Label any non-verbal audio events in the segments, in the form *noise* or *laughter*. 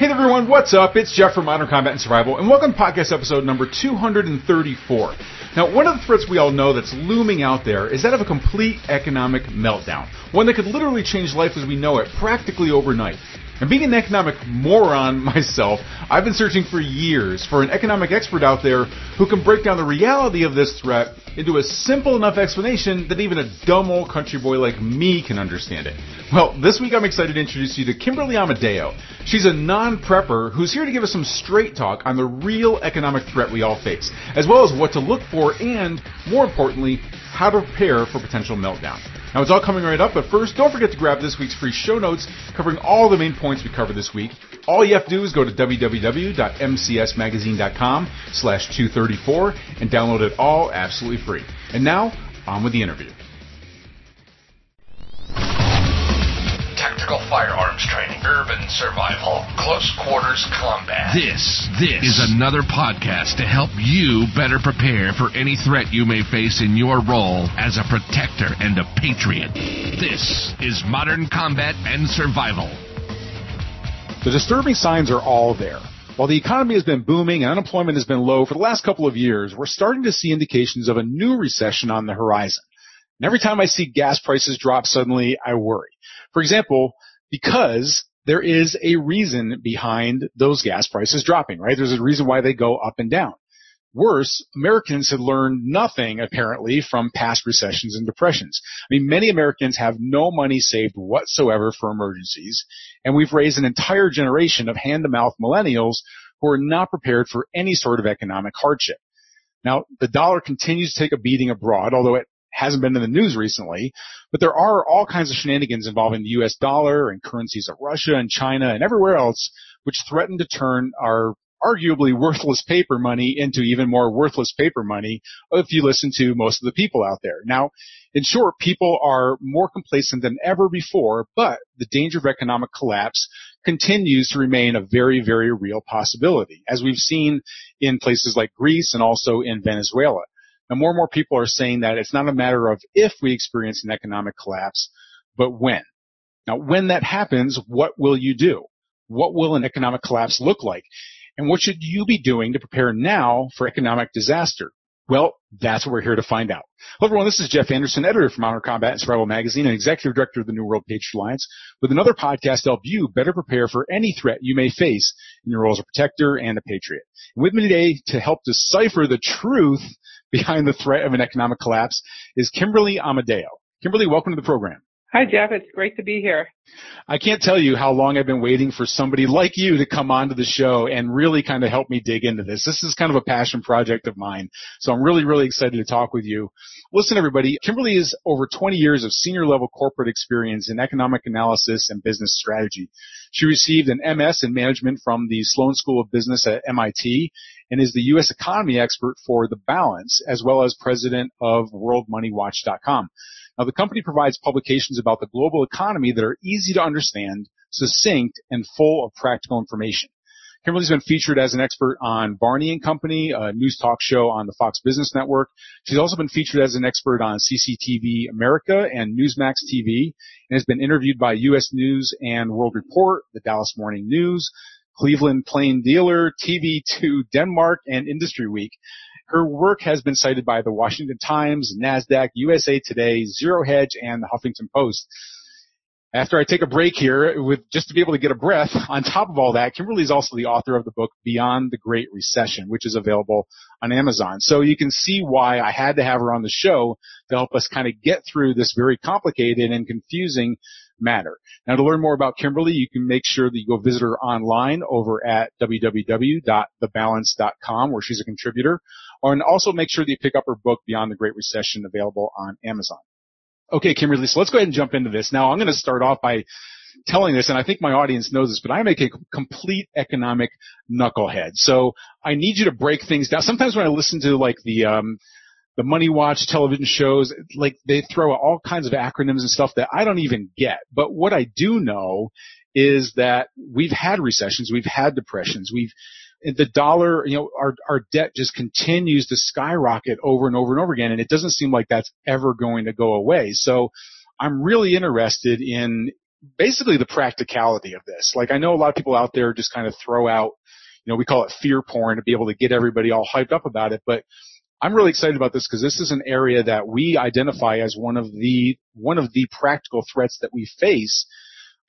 Hey everyone, what's up? It's Jeff from Modern Combat and Survival, and welcome to podcast episode number 234. Now, one of the threats we all know that's looming out there is that of a complete economic meltdown, one that could literally change life as we know it practically overnight. And being an economic moron *laughs* myself, I've been searching for years for an economic expert out there who can break down the reality of this threat into a simple enough explanation that even a dumb old country boy like me can understand it. Well, this week I'm excited to introduce you to Kimberly Amadeo. She's a non-prepper who's here to give us some straight talk on the real economic threat we all face, as well as what to look for and, more importantly, how to prepare for potential meltdown. Now it's all coming right up, but first, don't forget to grab this week's free show notes covering all the main points we covered this week. All you have to do is go to www.mcsmagazine.com slash 234 and download it all absolutely free. And now, on with the interview. Tactical firearms training, urban survival, close quarters combat. This, this is another podcast to help you better prepare for any threat you may face in your role as a protector and a patriot. This is Modern Combat and Survival. The disturbing signs are all there. While the economy has been booming and unemployment has been low for the last couple of years, we're starting to see indications of a new recession on the horizon. And every time I see gas prices drop suddenly, I worry. For example, because there is a reason behind those gas prices dropping, right? There's a reason why they go up and down. Worse, Americans had learned nothing apparently from past recessions and depressions. I mean, many Americans have no money saved whatsoever for emergencies, and we've raised an entire generation of hand-to-mouth millennials who are not prepared for any sort of economic hardship. Now, the dollar continues to take a beating abroad, although it hasn't been in the news recently, but there are all kinds of shenanigans involving the US dollar and currencies of Russia and China and everywhere else, which threaten to turn our arguably worthless paper money into even more worthless paper money if you listen to most of the people out there. Now, in short, people are more complacent than ever before, but the danger of economic collapse continues to remain a very, very real possibility, as we've seen in places like Greece and also in Venezuela. Now, more and more people are saying that it's not a matter of if we experience an economic collapse, but when. Now, when that happens, what will you do? What will an economic collapse look like? And what should you be doing to prepare now for economic disaster? Well, that's what we're here to find out. Hello everyone, this is Jeff Anderson, editor for Modern Combat and Survival Magazine and executive director of the New World Patriot Alliance with another podcast to help you better prepare for any threat you may face in your role as a protector and a patriot. And with me today to help decipher the truth *laughs* behind the threat of an economic collapse is Kimberly Amadeo. Kimberly, welcome to the program. Hi, Jeff. It's great to be here. I can't tell you how long I've been waiting for somebody like you to come onto the show and really kind of help me dig into this. This is kind of a passion project of mine. So I'm really, really excited to talk with you. Listen, everybody, Kimberly is over 20 years of senior level corporate experience in economic analysis and business strategy. She received an MS in management from the Sloan School of Business at MIT and is the U.S. economy expert for The Balance, as well as president of WorldMoneyWatch.com. Now, the company provides publications about the global economy that are easy to understand, succinct, and full of practical information. Kimberly's been featured as an expert on Varney and Company, a news talk show on the Fox Business Network. She's also been featured as an expert on CCTV America and Newsmax TV, and has been interviewed by U.S. News and World Report, the Dallas Morning News, Cleveland Plain Dealer, TV2 Denmark, and Industry Week. Her work has been cited by the Washington Times, NASDAQ, USA Today, Zero Hedge, and the Huffington Post. After I take a break here, with just to be able to get a breath, *laughs* on top of all that, Kimberly is also the author of the book Beyond the Great Recession, which is available on Amazon. So you can see why I had to have her on the show to help us kind of get through this very complicated and confusing matter. Now to learn more about Kimberly, you can make sure that you go visit her online over at www.thebalance.com where she's a contributor and also make sure that you pick up her book, Beyond the Great Recession, available on Amazon. Okay, Kimberly, so let's go ahead and jump into this. Now, I'm going to start off by telling this, and I think my audience knows this, but I make a complete economic knucklehead. So I need you to break things down. Sometimes when I listen to like the, um, the Money Watch television shows, like they throw all kinds of acronyms and stuff that I don't even get. But what I do know is that we've had recessions, we've had depressions, we've the dollar, you know, our, our debt just continues to skyrocket over and over and over again. And it doesn't seem like that's ever going to go away. So I'm really interested in basically the practicality of this. Like I know a lot of people out there just kind of throw out, you know, we call it fear porn to be able to get everybody all hyped up about it, but I'm really excited about this because this is an area that we identify as one of the one of the practical threats that we face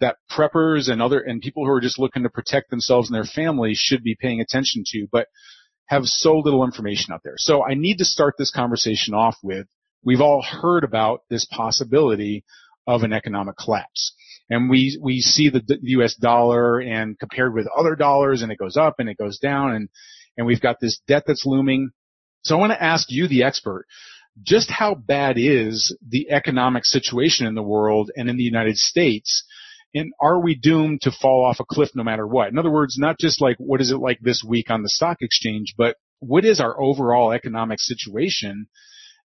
that preppers and other and people who are just looking to protect themselves and their families should be paying attention to, but have so little information out there. So I need to start this conversation off with we've all heard about this possibility of an economic collapse. And we, we see the, US dollar and compared with other dollars and it goes up and it goes down and, and we've got this debt that's looming so I want to ask you, the expert, just how bad is the economic situation in the world and in the United States? And are we doomed to fall off a cliff no matter what? In other words, not just like what is it like this week on the stock exchange, but what is our overall economic situation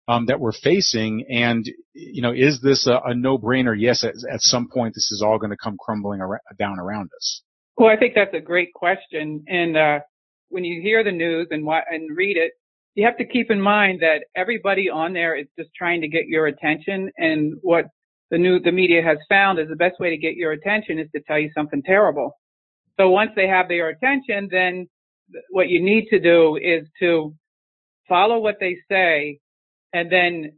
um, that we're facing? And you know, is this a, a no-brainer? Yes, at, at, some point this is all going to come crumbling ar- down around us. Well, I think that's a great question. And uh, when you hear the news and, and read it, you have to keep in mind that everybody on there is just trying to get your attention and what the new the media has found is the best way to get your attention is to tell you something terrible. So once they have their attention, then what you need to do is to follow what they say and then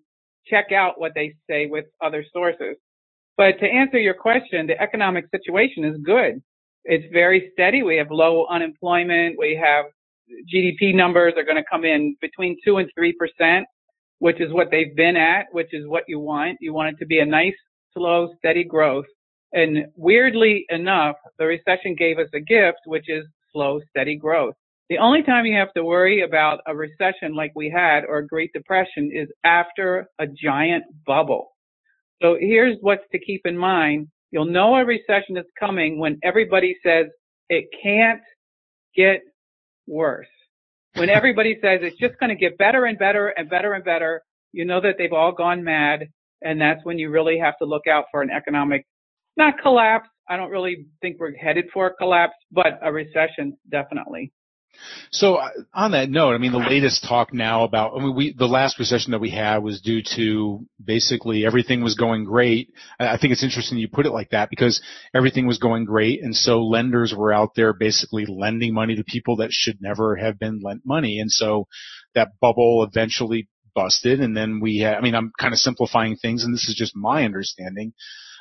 check out what they say with other sources. But to answer your question, the economic situation is good. It's very steady. We have low unemployment. We have GDP numbers are going to come in between two and three percent, which is what they've been at, which is what you want. You want it to be a nice, slow, steady growth. And weirdly enough, the recession gave us a gift, which is slow, steady growth. The only time you have to worry about a recession like we had or a Great Depression is after a giant bubble. So here's what's to keep in mind. You'll know a recession is coming when everybody says it can't get worse. When everybody says it's just going to get better and better and better and better, you know that they've all gone mad. And that's when you really have to look out for an economic, not collapse. I don't really think we're headed for a collapse, but a recession, definitely. So uh, on that note, I mean, the latest talk now about, I mean, we, the last recession that we had was due to basically everything was going great. I think it's interesting you put it like that because everything was going great. And so lenders were out there basically lending money to people that should never have been lent money. And so that bubble eventually busted. And then we had, I mean, I'm kind of simplifying things and this is just my understanding.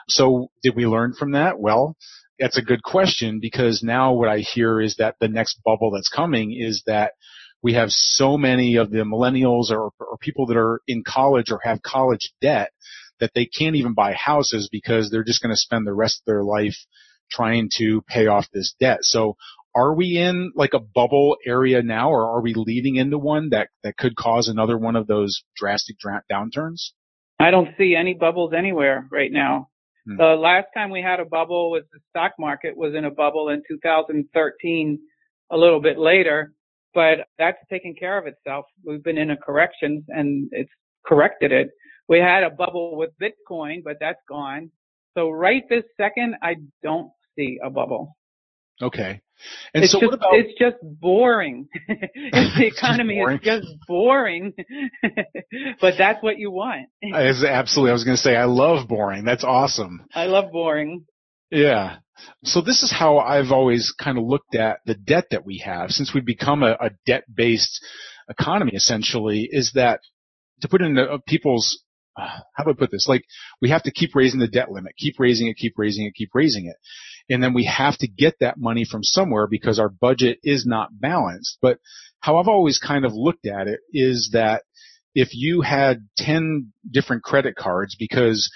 So did we learn from that? Well, that's a good question because now what I hear is that the next bubble that's coming is that we have so many of the millennials or, or people that are in college or have college debt that they can't even buy houses because they're just going to spend the rest of their life trying to pay off this debt. So are we in like a bubble area now or are we leading into one that, that could cause another one of those drastic downturns? I don't see any bubbles anywhere right now. Hmm. The last time we had a bubble was the stock market was in a bubble in 2013, a little bit later, but that's taken care of itself. We've been in a correction and it's corrected it. We had a bubble with Bitcoin, but that's gone. So right this second, I don't see a bubble. Okay. And it's so just, about, it's just boring. *laughs* the *laughs* economy is just boring. *laughs* but that's what you want. absolutely. I was going to say I love boring. That's awesome. I love boring. Yeah. So this is how I've always kind of looked at the debt that we have since we've become a, a debt-based economy essentially is that to put into uh, people's uh, how do I put this? Like we have to keep raising the debt limit, keep raising it, keep raising it, keep raising it and then we have to get that money from somewhere because our budget is not balanced. But how I've always kind of looked at it is that if you had 10 different credit cards because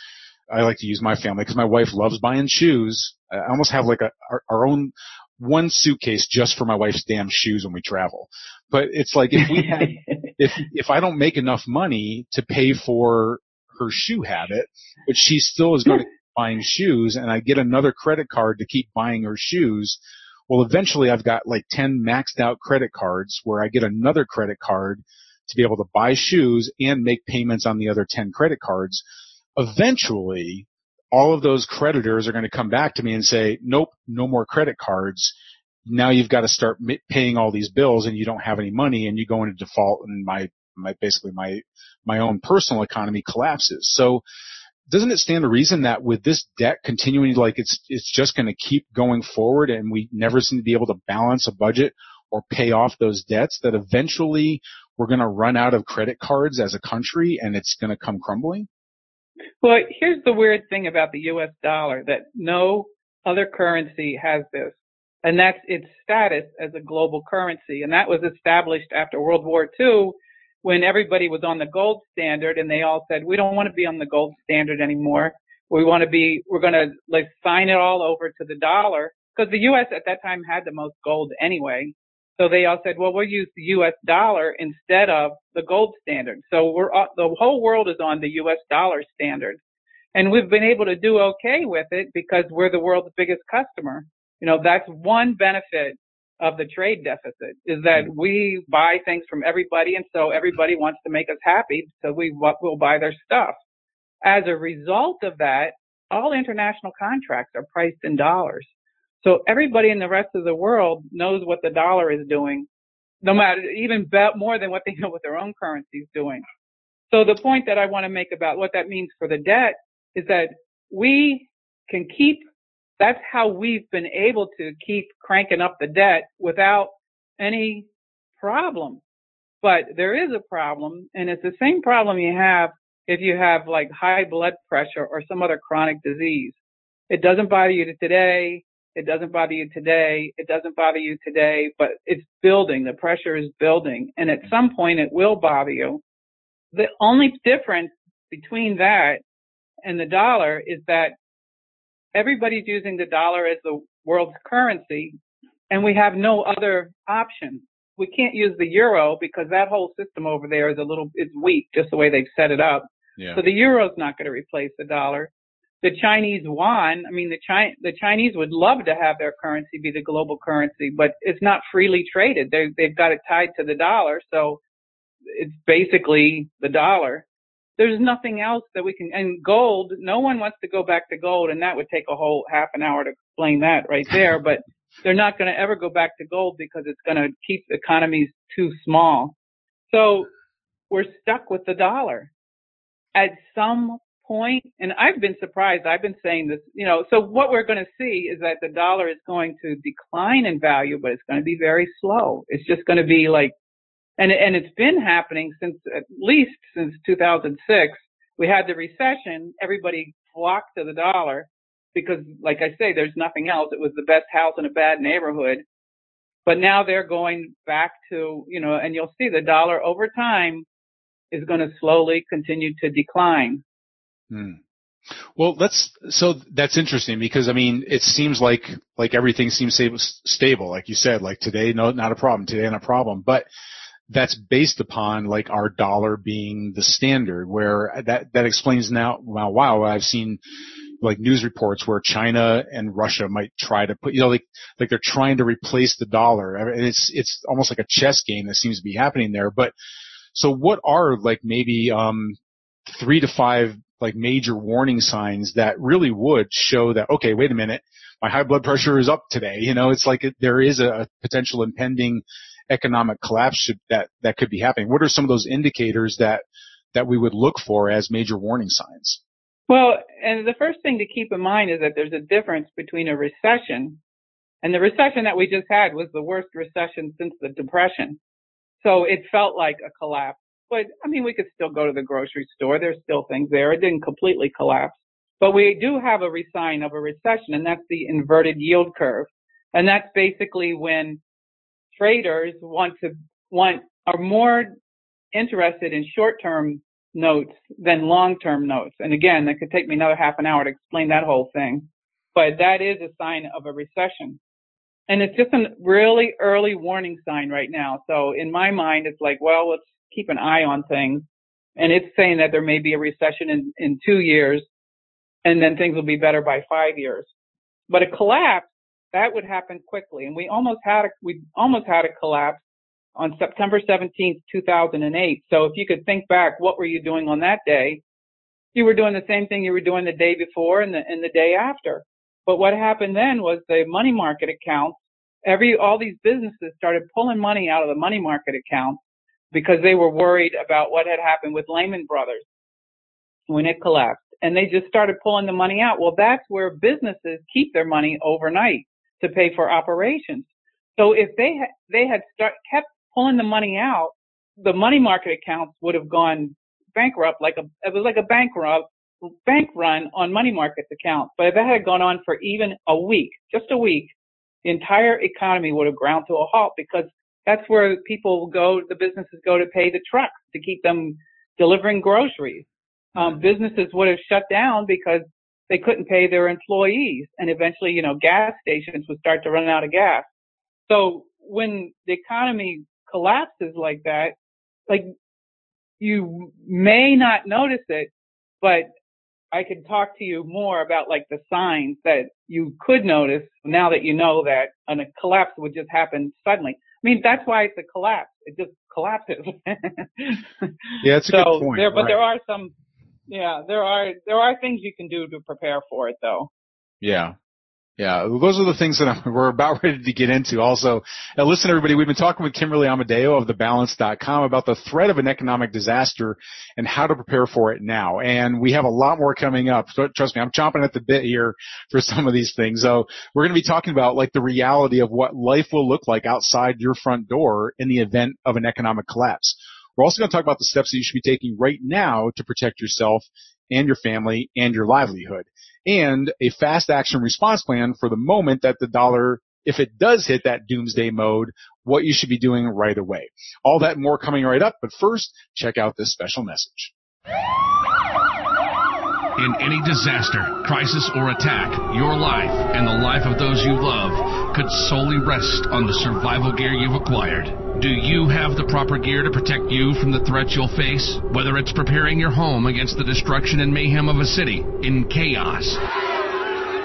I like to use my family because my wife loves buying shoes. I almost have like a, our, our own one suitcase just for my wife's damn shoes when we travel. But it's like if we had, *laughs* if, if I don't make enough money to pay for her shoe habit, but she still is going to buying shoes and I get another credit card to keep buying her shoes, well, eventually I've got like 10 maxed out credit cards where I get another credit card to be able to buy shoes and make payments on the other 10 credit cards. Eventually, all of those creditors are going to come back to me and say, nope, no more credit cards. Now you've got to start paying all these bills and you don't have any money and you go into default and my, my, basically my, my own personal economy collapses. So doesn't it stand to reason that with this debt continuing, like it's it's just going to keep going forward, and we never seem to be able to balance a budget or pay off those debts, that eventually we're going to run out of credit cards as a country, and it's going to come crumbling? Well, here's the weird thing about the U.S. dollar that no other currency has this, and that's its status as a global currency, and that was established after World War II when everybody was on the gold standard and they all said, we don't want to be on the gold standard anymore. We want to be, we're going to like sign it all over to the dollar because the U.S. at that time had the most gold anyway. So they all said, well, we'll use the U.S. dollar instead of the gold standard. So we're, the whole world is on the U.S. dollar standard. And we've been able to do okay with it because we're the world's biggest customer. You know, that's one benefit of the trade deficit is that mm-hmm. we buy things from everybody and so everybody wants to make us happy so we will buy their stuff. As a result of that all international contracts are priced in dollars. So everybody in the rest of the world knows what the dollar is doing no matter even more than what they know what their own currency is doing. So the point that i want to make about what that means for the debt is that we can keep that's how we've been able to keep cranking up the debt without any problem. But there is a problem, and it's the same problem you have if you have like high blood pressure or some other chronic disease. It doesn't bother you today. It doesn't bother you today. It doesn't bother you today, but it's building. The pressure is building. And at some point it will bother you. The only difference between that and the dollar is that everybody's using the dollar as the world's currency and we have no other option. We can't use the euro because that whole system over there is a little, it's weak just the way they've set it up. Yeah. So the euro's not going to replace the dollar. The Chinese yuan, I mean, the Chi- the Chinese would love to have their currency be the global currency, but it's not freely traded. They, they've got it tied to the dollar. So it's basically the dollar there's nothing else that we can, and gold, no one wants to go back to gold, and that would take a whole half an hour to explain that right there, but they're not going to ever go back to gold because it's going to keep economies too small. So we're stuck with the dollar. At some point, and I've been surprised, I've been saying this, you know, so what we're going to see is that the dollar is going to decline in value, but it's going to be very slow. It's just going to be like and and it's been happening since at least since 2006. We had the recession. Everybody flocked to the dollar because, like I say, there's nothing else. It was the best house in a bad neighborhood. But now they're going back to, you know, and you'll see the dollar over time is going to slowly continue to decline. Hmm. Well, that's so that's interesting because I mean, it seems like like everything seems stable, like you said. Like today, no, not a problem. Today, not a problem. But that's based upon like our dollar being the standard where that, that explains now, wow, wow, I've seen like news reports where China and Russia might try to put, you know, like, like they're trying to replace the dollar. And it's, it's almost like a chess game that seems to be happening there. But so what are like maybe, um, three to five like major warning signs that really would show that, okay, wait a minute, my high blood pressure is up today. You know, it's like there is a potential impending economic collapse should, that, that could be happening? What are some of those indicators that, that we would look for as major warning signs? Well, and the first thing to keep in mind is that there's a difference between a recession and the recession that we just had was the worst recession since the depression. So it felt like a collapse. But I mean, we could still go to the grocery store. There's still things there. It didn't completely collapse. But we do have a sign of a recession, and that's the inverted yield curve. And that's basically when traders want to want are more interested in short-term notes than long-term notes. And again, that could take me another half an hour to explain that whole thing. But that is a sign of a recession. And it's just a really early warning sign right now. So in my mind, it's like, well, let's keep an eye on things. And it's saying that there may be a recession in, in two years and then things will be better by five years. But a collapse that would happen quickly. And we almost had a, we almost had a collapse on September 17th, 2008. So if you could think back, what were you doing on that day? You were doing the same thing you were doing the day before and the, and the day after. But what happened then was the money market accounts, every, all these businesses started pulling money out of the money market accounts because they were worried about what had happened with Lehman Brothers when it collapsed. and they just started pulling the money out. Well, that's where businesses keep their money overnight to pay for operations. So if they ha- they had start, kept pulling the money out, the money market accounts would have gone bankrupt like a it was like a bankrupt bank run on money market accounts. But if that had gone on for even a week, just a week, the entire economy would have ground to a halt because that's where people go, the businesses go to pay the trucks to keep them delivering groceries. Um, businesses would have shut down because they couldn't pay their employees and eventually, you know, gas stations would start to run out of gas. So when the economy collapses like that, like you may not notice it, but I can talk to you more about like the signs that you could notice now that you know that a collapse would just happen suddenly. I mean, that's why it's a collapse. It just collapses. *laughs* yeah, it's a so good point. There, but right. there are some, yeah, there are there are things you can do to prepare for it, though. Yeah. Yeah, those are the things that *laughs* we're about ready to get into. Also, uh, listen, everybody, we've been talking with Kimberly Amadeo of thebalance.com about the threat of an economic disaster and how to prepare for it now. And we have a lot more coming up. So, trust me, I'm chomping at the bit here for some of these things. So we're going to be talking about like the reality of what life will look like outside your front door in the event of an economic collapse. We're also going to talk about the steps that you should be taking right now to protect yourself and your family and your livelihood and a fast action response plan for the moment that the dollar, if it does hit that doomsday mode, what you should be doing right away. All that more coming right up, but first, check out this special message. In any disaster, crisis, or attack, your life and the life of those you love could solely rest on the survival gear you've acquired. Do you have the proper gear to protect you from the threats you'll face? Whether it's preparing your home against the destruction and mayhem of a city in chaos,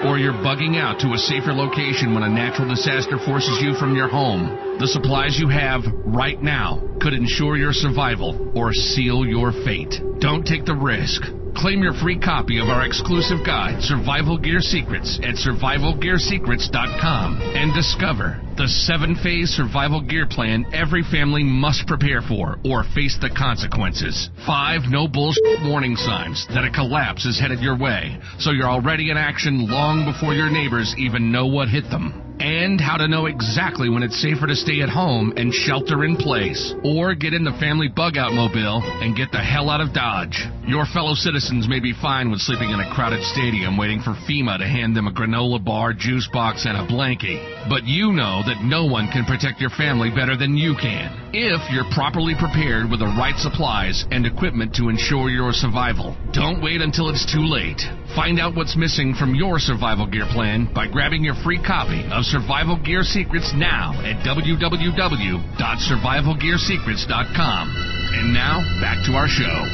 or you're bugging out to a safer location when a natural disaster forces you from your home, the supplies you have right now could ensure your survival or seal your fate. Don't take the risk. Claim your free copy of our exclusive guide, Survival Gear Secrets, at survivalgearsecrets.com and discover the seven phase survival gear plan every family must prepare for or face the consequences. Five no bullshit warning signs that a collapse is headed your way, so you're already in action long before your neighbors even know what hit them and how to know exactly when it's safer to stay at home and shelter in place, or get in the family bug out mobile and get the hell out of Dodge. Your fellow citizens may be fine with sleeping in a crowded stadium waiting for FEMA to hand them a granola bar, juice box, and a blankie. But you know that no one can protect your family better than you can if you're properly prepared with the right supplies and equipment to ensure your survival. Don't wait until it's too late. Find out what's missing from your survival gear plan by grabbing your free copy of Survival Gear Secrets now at www.survivalgearsecrets.com. And now, back to our show.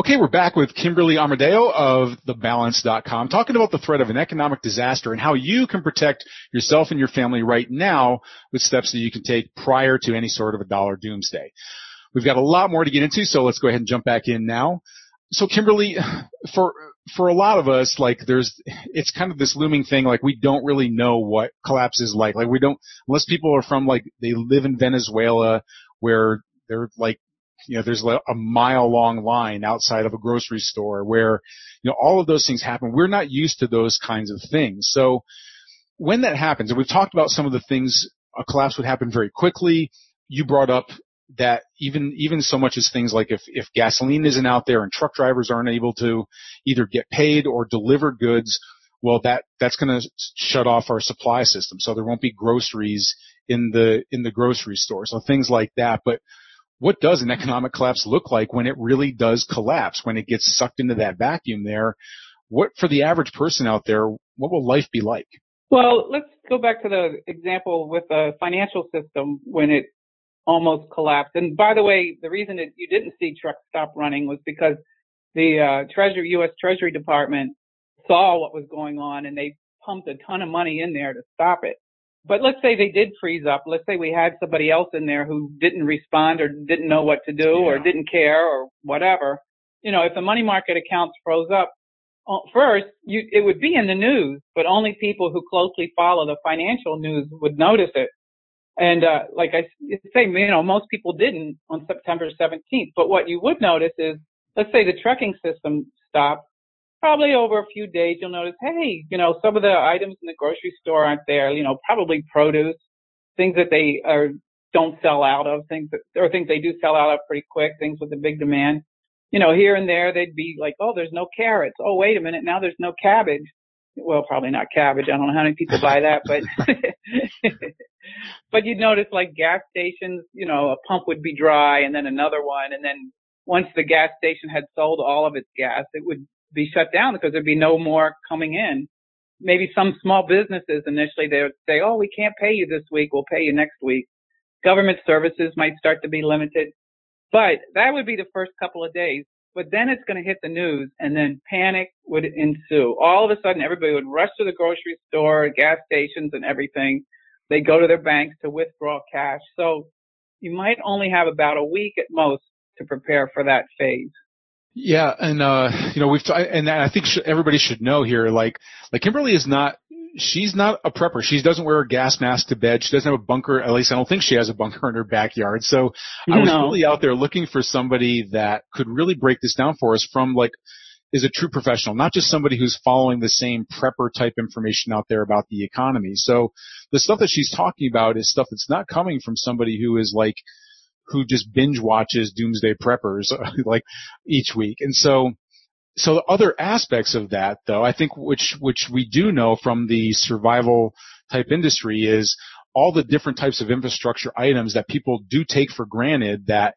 Okay, we're back with Kimberly Amadeo of thebalance.com talking about the threat of an economic disaster and how you can protect yourself and your family right now with steps that you can take prior to any sort of a dollar doomsday. We've got a lot more to get into, so let's go ahead and jump back in now. So Kimberly, for for a lot of us, like there's, it's kind of this looming thing. Like we don't really know what collapse is like. Like we don't, unless people are from like they live in Venezuela, where they're like, you know, there's a mile long line outside of a grocery store where, you know, all of those things happen. We're not used to those kinds of things. So when that happens, and we've talked about some of the things, a collapse would happen very quickly. You brought up that even even so much as things like if if gasoline isn't out there and truck drivers aren't able to either get paid or deliver goods, well that that's going to shut off our supply system. So there won't be groceries in the in the grocery store. So things like that. But what does an economic collapse look like when it really does collapse? When it gets sucked into that vacuum there? What for the average person out there? What will life be like? Well, let's go back to the example with the financial system when it almost collapsed. And by the way, the reason that you didn't see trucks stop running was because the uh, Treasury, U.S. Treasury Department saw what was going on and they pumped a ton of money in there to stop it. But let's say they did freeze up. Let's say we had somebody else in there who didn't respond or didn't know what to do Yeah. or didn't care or whatever. You know, if the money market accounts froze up, uh, first, you, it would be in the news, but only people who closely follow the financial news would notice it. And uh, like I say, you know, most people didn't on September 17th. But what you would notice is let's say the trucking system stops, probably over a few days you'll notice, hey, you know, some of the items in the grocery store aren't there, you know, probably produce, things that they are don't sell out of, things that, or things they do sell out of pretty quick, things with a big demand. You know, here and there they'd be like, oh, there's no carrots. Oh, wait a minute, now there's no cabbage. Well, probably not cabbage. I don't know how many people buy that, but *laughs* but you'd notice like gas stations, you know, a pump would be dry and then another one, and then once the gas station had sold all of its gas, it would be shut down because there'd be no more coming in. Maybe some small businesses initially they would say, "Oh, we can't pay you this week. We'll pay you next week." Government services might start to be limited, but that would be the first couple of days. But then it's going to hit the news, and then panic would ensue. All of a sudden, everybody would rush to the grocery store, gas stations, and everything. They go to their banks to withdraw cash. So you might only have about a week at most to prepare for that phase. Yeah, and uh, you know we've t- and I think sh- everybody should know here, like like Kimberly is not she's not a prepper. She doesn't wear a gas mask to bed. She doesn't have a bunker. At least I don't think she has a bunker in her backyard. So I was really out there looking for somebody that could really break this down for us from like is a true professional, not just somebody who's following the same prepper type information out there about the economy. So the stuff that she's talking about is stuff that's not coming from somebody who is like who just binge watches doomsday preppers *laughs* like each week. And so so the other aspects of that though, I think which which we do know from the survival type industry is all the different types of infrastructure items that people do take for granted that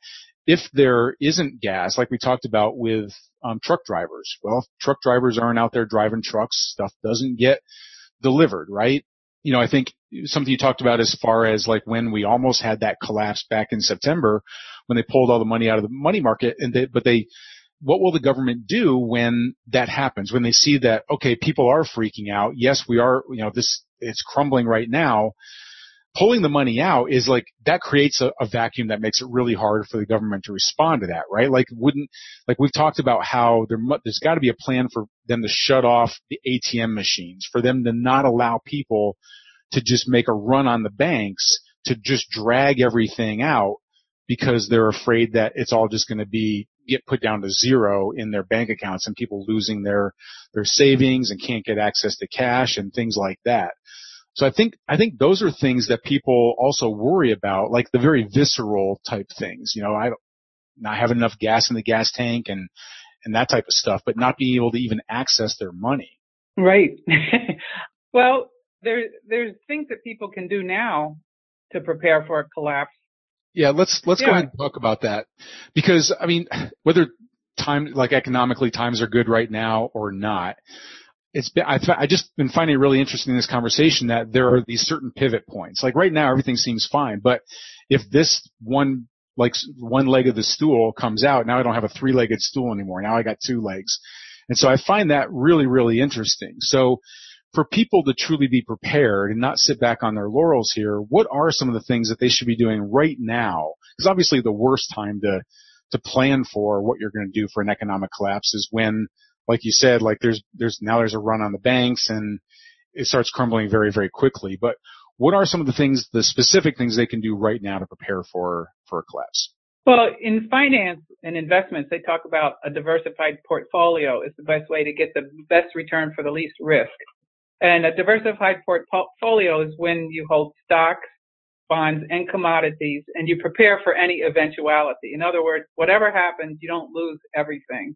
if there isn't gas, like we talked about with um, truck drivers, well, truck drivers aren't out there driving trucks, stuff doesn't get delivered, right? You know, I think something you talked about as far as like when we almost had that collapse back in September when they pulled all the money out of the money market and they, but they, what will the government do when that happens? When they see that, okay, people are freaking out. Yes, we are, you know, this, it's crumbling right now. Pulling the money out is like, that creates a, a vacuum that makes it really hard for the government to respond to that, right? Like wouldn't, like we've talked about how there, mu- there's got to be a plan for them to shut off the ATM machines, for them to not allow people to just make a run on the banks to just drag everything out because they're afraid that it's all just going to be get put down to zero in their bank accounts and people losing their their savings and can't get access to cash and things like that. So I think I think those are things that people also worry about, like the very visceral type things. You know, I don't not having enough gas in the gas tank and and that type of stuff, but not being able to even access their money. Right. *laughs* well, there there's things that people can do now to prepare for a collapse. Yeah, let's let's go ahead and talk about that because I mean, whether time like economically times are good right now or not, it's been I've I just been finding it really interesting in this conversation that there are these certain pivot points. Like right now, everything seems fine, but if this one like one leg of the stool comes out, now I don't have a three-legged stool anymore. Now I got two legs, and so I find that really really interesting. So for people to truly be prepared and not sit back on their laurels here, what are some of the things that they should be doing right now? Because obviously the worst time to to plan for what you're going to do for an economic collapse is when, like you said, like there's there's now there's a run on the banks and it starts crumbling very very quickly. But what are some of the things, the specific things they can do right now to prepare for for a collapse? Well, in finance and investments, they talk about a diversified portfolio is the best way to get the best return for the least risk. And a diversified portfolio is when you hold stocks, bonds, and commodities, and you prepare for any eventuality. In other words, whatever happens, you don't lose everything.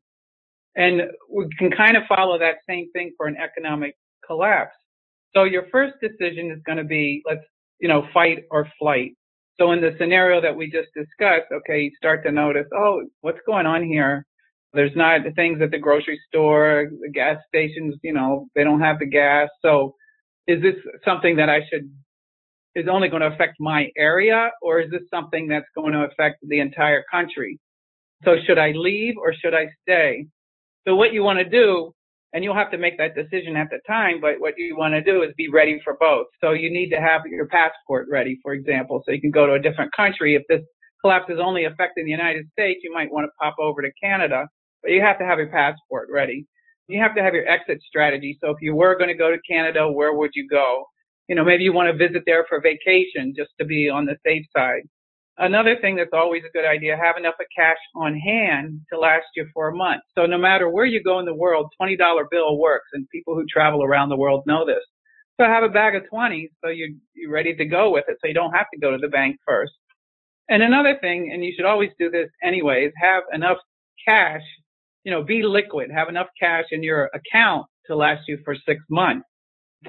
And we can kind of follow that same thing for an economic collapse. So your first decision is going to be, let's, you know, fight or flight. So in the scenario that we just discussed, okay, you start to notice, oh, what's going on here? There's not the things at the grocery store, the gas stations, you know, they don't have the gas. So is this something that I should, is only going to affect my area or is this something that's going to affect the entire country? So should I leave or should I stay? So what you want to do, and you'll have to make that decision at the time, but what you want to do is be ready for both. So you need to have your passport ready, for example, so you can go to a different country. If this collapse is only affecting the United States, you might want to pop over to Canada, but you have to have your passport ready. You have to have your exit strategy. So if you were going to go to Canada, where would you go? You know, maybe you want to visit there for vacation just to be on the safe side. another thing that's always a good idea, have enough of cash on hand to last you for a month. So no matter where you go in the world, $20 bill works and people who travel around the world know this. So have a bag of 20 so you're, you're ready to go with it so you don't have to go to the bank first. And another thing, and you should always do this anyways, have enough cash, you know, be liquid, have enough cash in your account to last you for six months.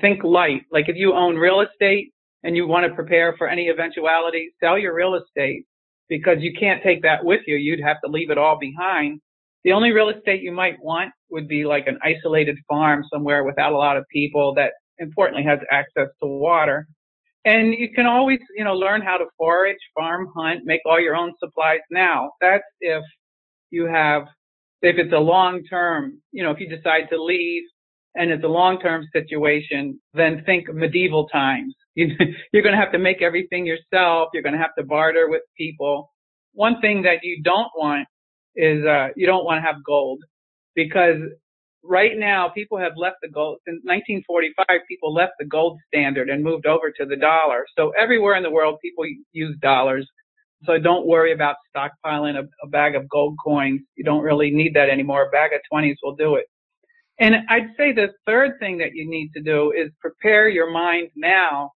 Think light. Like if you own real estate, and you want to prepare for any eventuality, sell your real estate because you can't take that with you. You'd have to leave it all behind. The only real estate you might want would be like an isolated farm somewhere without a lot of people that importantly has access to water. And you can always, you know, learn how to forage, farm, hunt, make all your own supplies now. That's if you have, if it's a long term, you know, if you decide to leave and it's a long term situation, then think medieval times *laughs* you, you're going to have to make everything yourself. You're going to have to barter with people. One thing that you don't want is uh, you don't want to have gold because right now people have left the gold since 1945 people left the gold standard and moved over to the dollar so everywhere in the world people use dollars so don't worry about stockpiling a, a bag of gold coins you don't really need that anymore a bag of 20s will do it and i'd say the third thing that you need to do is prepare your mind now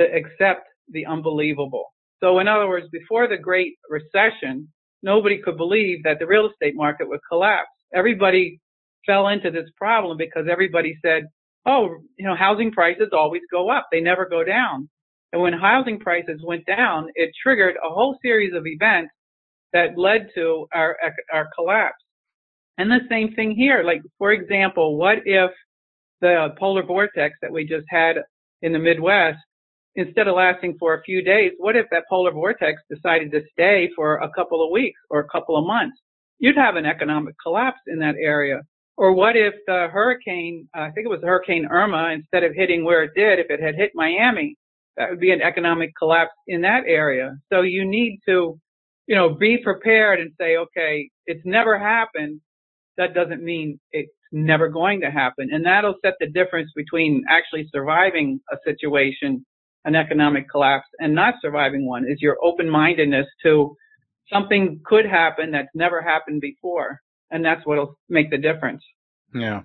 to accept the unbelievable. So in other words, before the Great Recession, nobody could believe that the real estate market would collapse. Everybody fell into this problem because everybody said, oh, you know, housing prices always go up. They never go down. And when housing prices went down, it triggered a whole series of events that led to our, our collapse. And the same thing here. Like, for example, what if the polar vortex that we just had in the Midwest instead of lasting for a few days, what if that polar vortex decided to stay for a couple of weeks or a couple of months? You'd have an economic collapse in that area. Or what if the hurricane, I think it was Hurricane Irma, instead of hitting where it did, if it had hit Miami, that would be an economic collapse in that area. So you need to, you know, be prepared and say, okay, it's never happened. That doesn't mean it's never going to happen. And that'll set the difference between actually surviving a situation an economic collapse and not surviving one is your open-mindedness to something could happen that's never happened before. And that's what'll make the difference. Yeah.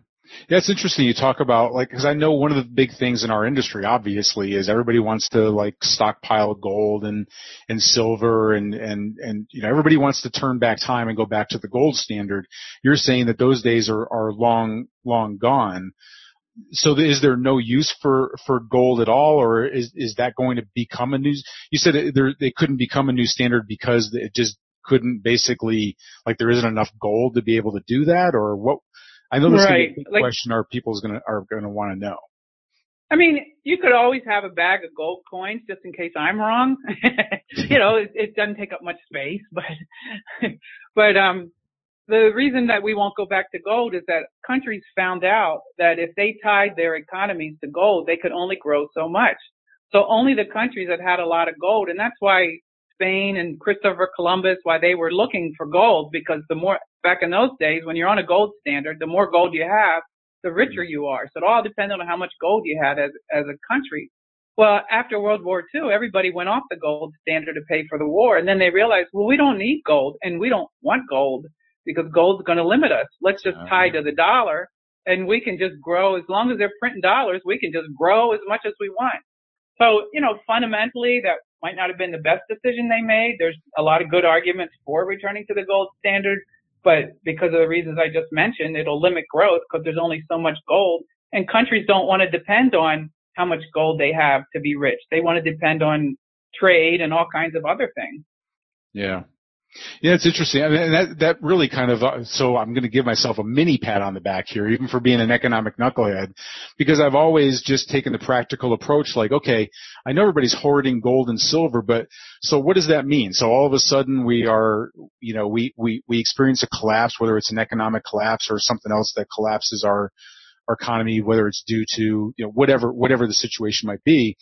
Yeah, it's interesting you talk about like because I know one of the big things in our industry obviously is everybody wants to like stockpile gold and and silver and and and you know everybody wants to turn back time and go back to the gold standard. You're saying that those days are are long long gone so is there no use for for gold at all, or is is that going to become a new? You said there they couldn't become a new standard because it just couldn't basically like there isn't enough gold to be able to do that, or what? I know this right. is a like, question our people's gonna are gonna want to know. I mean, you could always have a bag of gold coins just in case I'm wrong. *laughs* you know, it, it doesn't take up much space, *laughs* but but um the reason that we won't go back to gold is that countries found out that if they tied their economies to gold, they could only grow so much. So only the countries that had a lot of gold, and that's why Spain and Christopher Columbus, why they were looking for gold, because the more, back in those days, when you're on a gold standard, the more gold you have, the richer you are. So it all depended on how much gold you had as, as a country. Well, after World War II, everybody went off the gold standard to pay for the war. And then they realized, well, we don't need gold and we don't want gold because gold's going to limit us. Let's just tie to the dollar and we can just grow as long as they're printing dollars, we can just grow as much as we want. So, you know, fundamentally that might not have been the best decision they made. There's a lot of good arguments for returning to the gold standard, but because of the reasons I just mentioned, it'll limit growth because there's only so much gold and countries don't want to depend on how much gold they have to be rich. They want to depend on trade and all kinds of other things. Yeah. Yeah, it's interesting. I mean, that that really kind of uh, so I'm going to give myself a mini pat on the back here, even for being an economic knucklehead, because I've always just taken the practical approach. Like, okay, I know everybody's hoarding gold and silver, but so what does that mean? So all of a sudden we are, you know, we we we experience a collapse, whether it's an economic collapse or something else that collapses our our economy, whether it's due to you know whatever whatever the situation might be.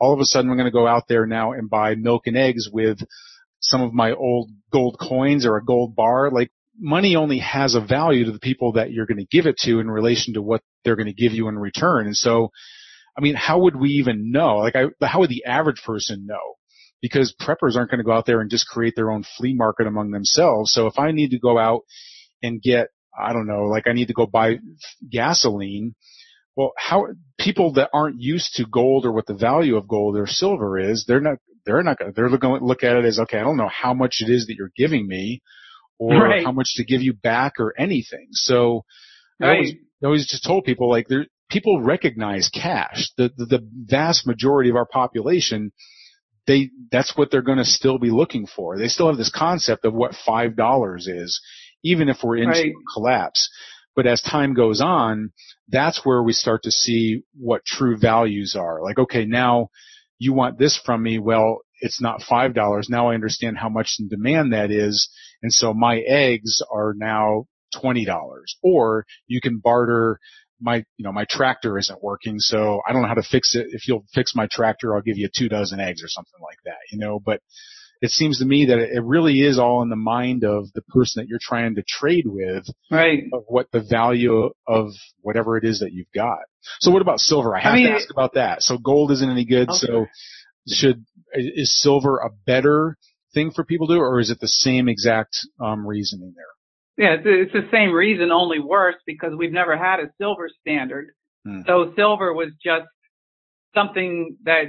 All of a sudden, we're going to go out there now and buy milk and eggs with some of my old gold coins or a gold bar, like money only has a value to the people that you're going to give it to in relation to what they're going to give you in return. And so, I mean, how would we even know? Like, I, how would the average person know because preppers aren't going to go out there and just create their own flea market among themselves. So if I need to go out and get, I don't know, like I need to go buy gasoline, well, how people that aren't used to gold or what the value of gold or silver is, they're not, they're not going to, they're going to look at it as, okay, I don't know how much it is that you're giving me or right. how much to give you back or anything. So right. I, always, I always just told people like there, people recognize cash. The, the, the vast majority of our population, they, that's what they're going to still be looking for. They still have this concept of what $5 is, even if we're into right. collapse. But as time goes on, that's where we start to see what true values are. Like, okay, now you want this from me. Well, it's not $5. Now I understand how much in demand that is. And so my eggs are now $20 or you can barter my, you know, my tractor isn't working. So I don't know how to fix it. If you'll fix my tractor, I'll give you two dozen eggs or something like that, you know, but it seems to me that it really is all in the mind of the person that you're trying to trade with. Right. Of what the value of whatever it is that you've got. So what about silver? I have I mean, to ask about that. So gold isn't any good. Okay. So should, is silver a better thing for people to do or is it the same exact, um, reasoning there? Yeah, it's the same reason, only worse because we've never had a silver standard. Hmm. So silver was just something that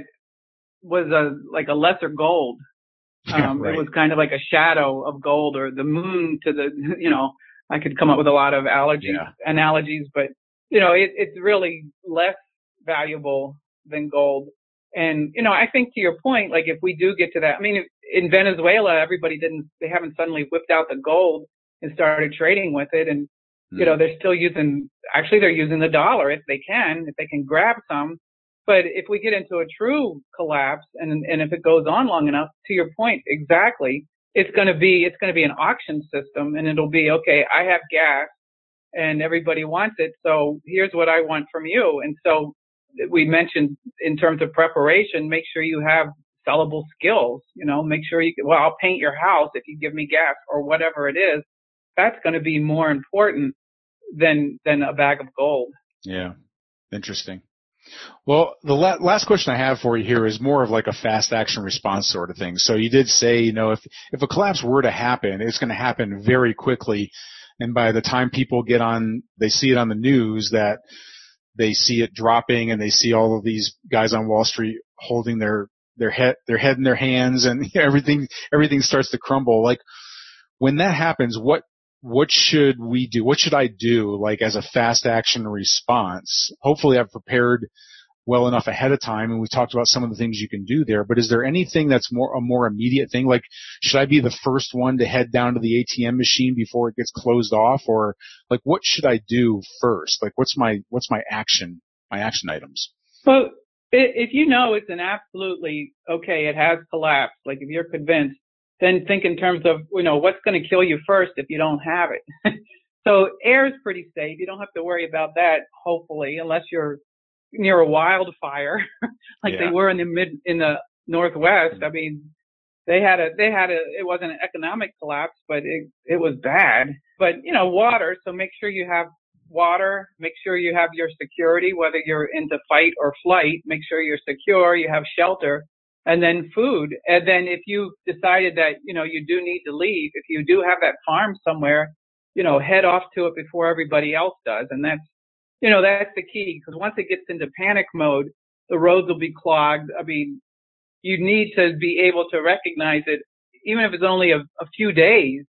was a, like a lesser gold. Um, right. It was kind of like a shadow of gold or the moon to the, *laughs* you know, I could come up with a lot of allergies, yeah. analogies, but you know, it, it's really less valuable than gold. And, you know, I think to your point, like if we do get to that, I mean, in Venezuela, everybody didn't, they haven't suddenly whipped out the gold and started trading with it. And, mm. you know, hmm. they're still using, actually they're using the dollar if they can, if they can grab some. But if we get into a true collapse and, and if it goes on long enough, to your point, exactly, it's going to be, it's going to be an auction system and it'll be, okay, I have gas and everybody wants it. So here's what I want from you. And so we mentioned in terms of preparation, make sure you have sellable skills, you know, make sure you, well, I'll paint your house if you give me gas or whatever it is. That's going to be more important than, than a bag of gold. Yeah. Interesting. Well, the la- last question I have for you here is more of like a fast action response sort of thing. So you did say, you know, if, if a collapse were to happen, it's going to happen very quickly. And by the time people get on, they see it on the news that they see it dropping and they see all of these guys on Wall Street holding their, their head, their head in their hands and *laughs* everything, everything starts to crumble. Like when that happens, what what should we do? What should I do like as a fast action response? Hopefully I've prepared well enough ahead of time and we talked about some of the things you can do there, but is there anything that's more, a more immediate thing? Like should I be the first one to head down to the ATM machine before it gets closed off or like what should I do first? Like what's my, what's my action, my action items? Well, if you know it's an absolutely okay, it has collapsed, like if you're convinced, then think in terms of, you know, what's going to kill you first if you don't have it. *laughs* so air is pretty safe. You don't have to worry about that, hopefully, unless you're near a wildfire *laughs* like yeah. they were in the mid, in the Northwest. Mm-hmm. I mean, they had a, they had a, it wasn't an economic collapse, but it, it was bad. But, you know, water. So make sure you have water. Make sure you have your security, whether you're into fight or flight. Make sure you're secure. You have shelter and then food. And then if you decided that, you know, you do need to leave, if you do have that farm somewhere, you know, head off to it before everybody else does. And that's, you know, that's the key because once it gets into panic mode, the roads will be clogged. I mean, you need to be able to recognize it, even if it's only a, a few days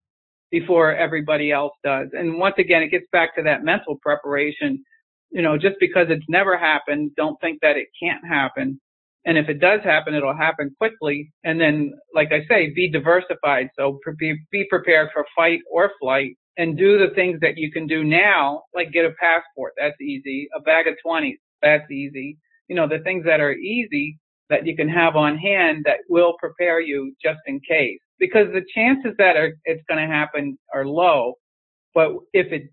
before everybody else does. And once again, it gets back to that mental preparation. You know, just because it's never happened, don't think that it can't happen and if it does happen, it'll happen quickly. And then, like I say, be diversified. So be, be prepared for fight or flight and do the things that you can do now, like get a passport. That's easy. A bag of 20s. That's easy. You know, the things that are easy that you can have on hand that will prepare you just in case. Because the chances that are, it's going to happen are low. But if it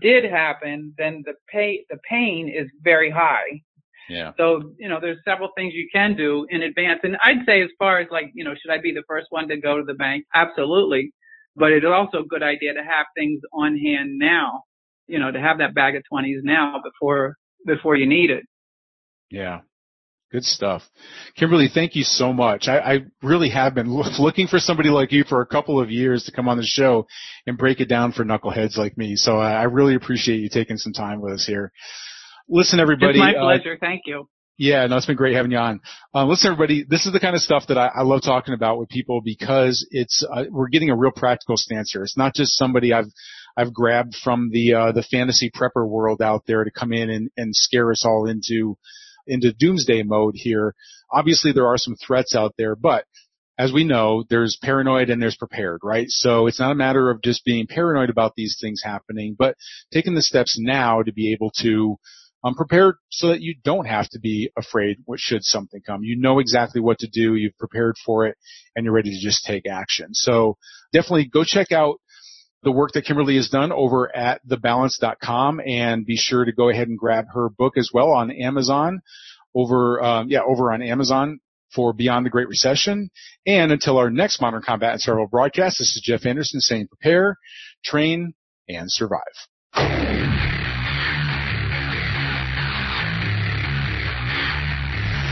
did happen, then the pay, the pain is very high. Yeah. So, you know, there's several things you can do in advance. And I'd say as far as like, you know, should I be the first one to go to the bank? Absolutely. But it's also a good idea to have things on hand now, you know, to have that bag of 20s now before, before you need it. Yeah. Good stuff. Kimberly, thank you so much. I, I really have been looking for somebody like you for a couple of years to come on the show and break it down for knuckleheads like me. So I, I really appreciate you taking some time with us here. Listen, everybody. It's my uh, pleasure. Uh, thank you. Yeah, no, it's been great having you on. Um, listen, everybody, this is the kind of stuff that I, I love talking about with people because it's uh, we're getting a real practical stance here. It's not just somebody I've I've grabbed from the uh, the fantasy prepper world out there to come in and, and scare us all into into doomsday mode here. Obviously, there are some threats out there, but as we know, there's paranoid and there's prepared, right? So it's not a matter of just being paranoid about these things happening, but taking the steps now to be able to um, prepared so that you don't have to be afraid what should something come. You know exactly what to do, you've prepared for it, and you're ready to just take action. So definitely go check out the work that Kimberly has done over at thebalance.com and be sure to go ahead and grab her book as well on Amazon over, um, yeah, over on Amazon for Beyond the Great Recession. And until our next Modern Combat and Survival broadcast, this is Jeff Anderson saying prepare, train, and survive.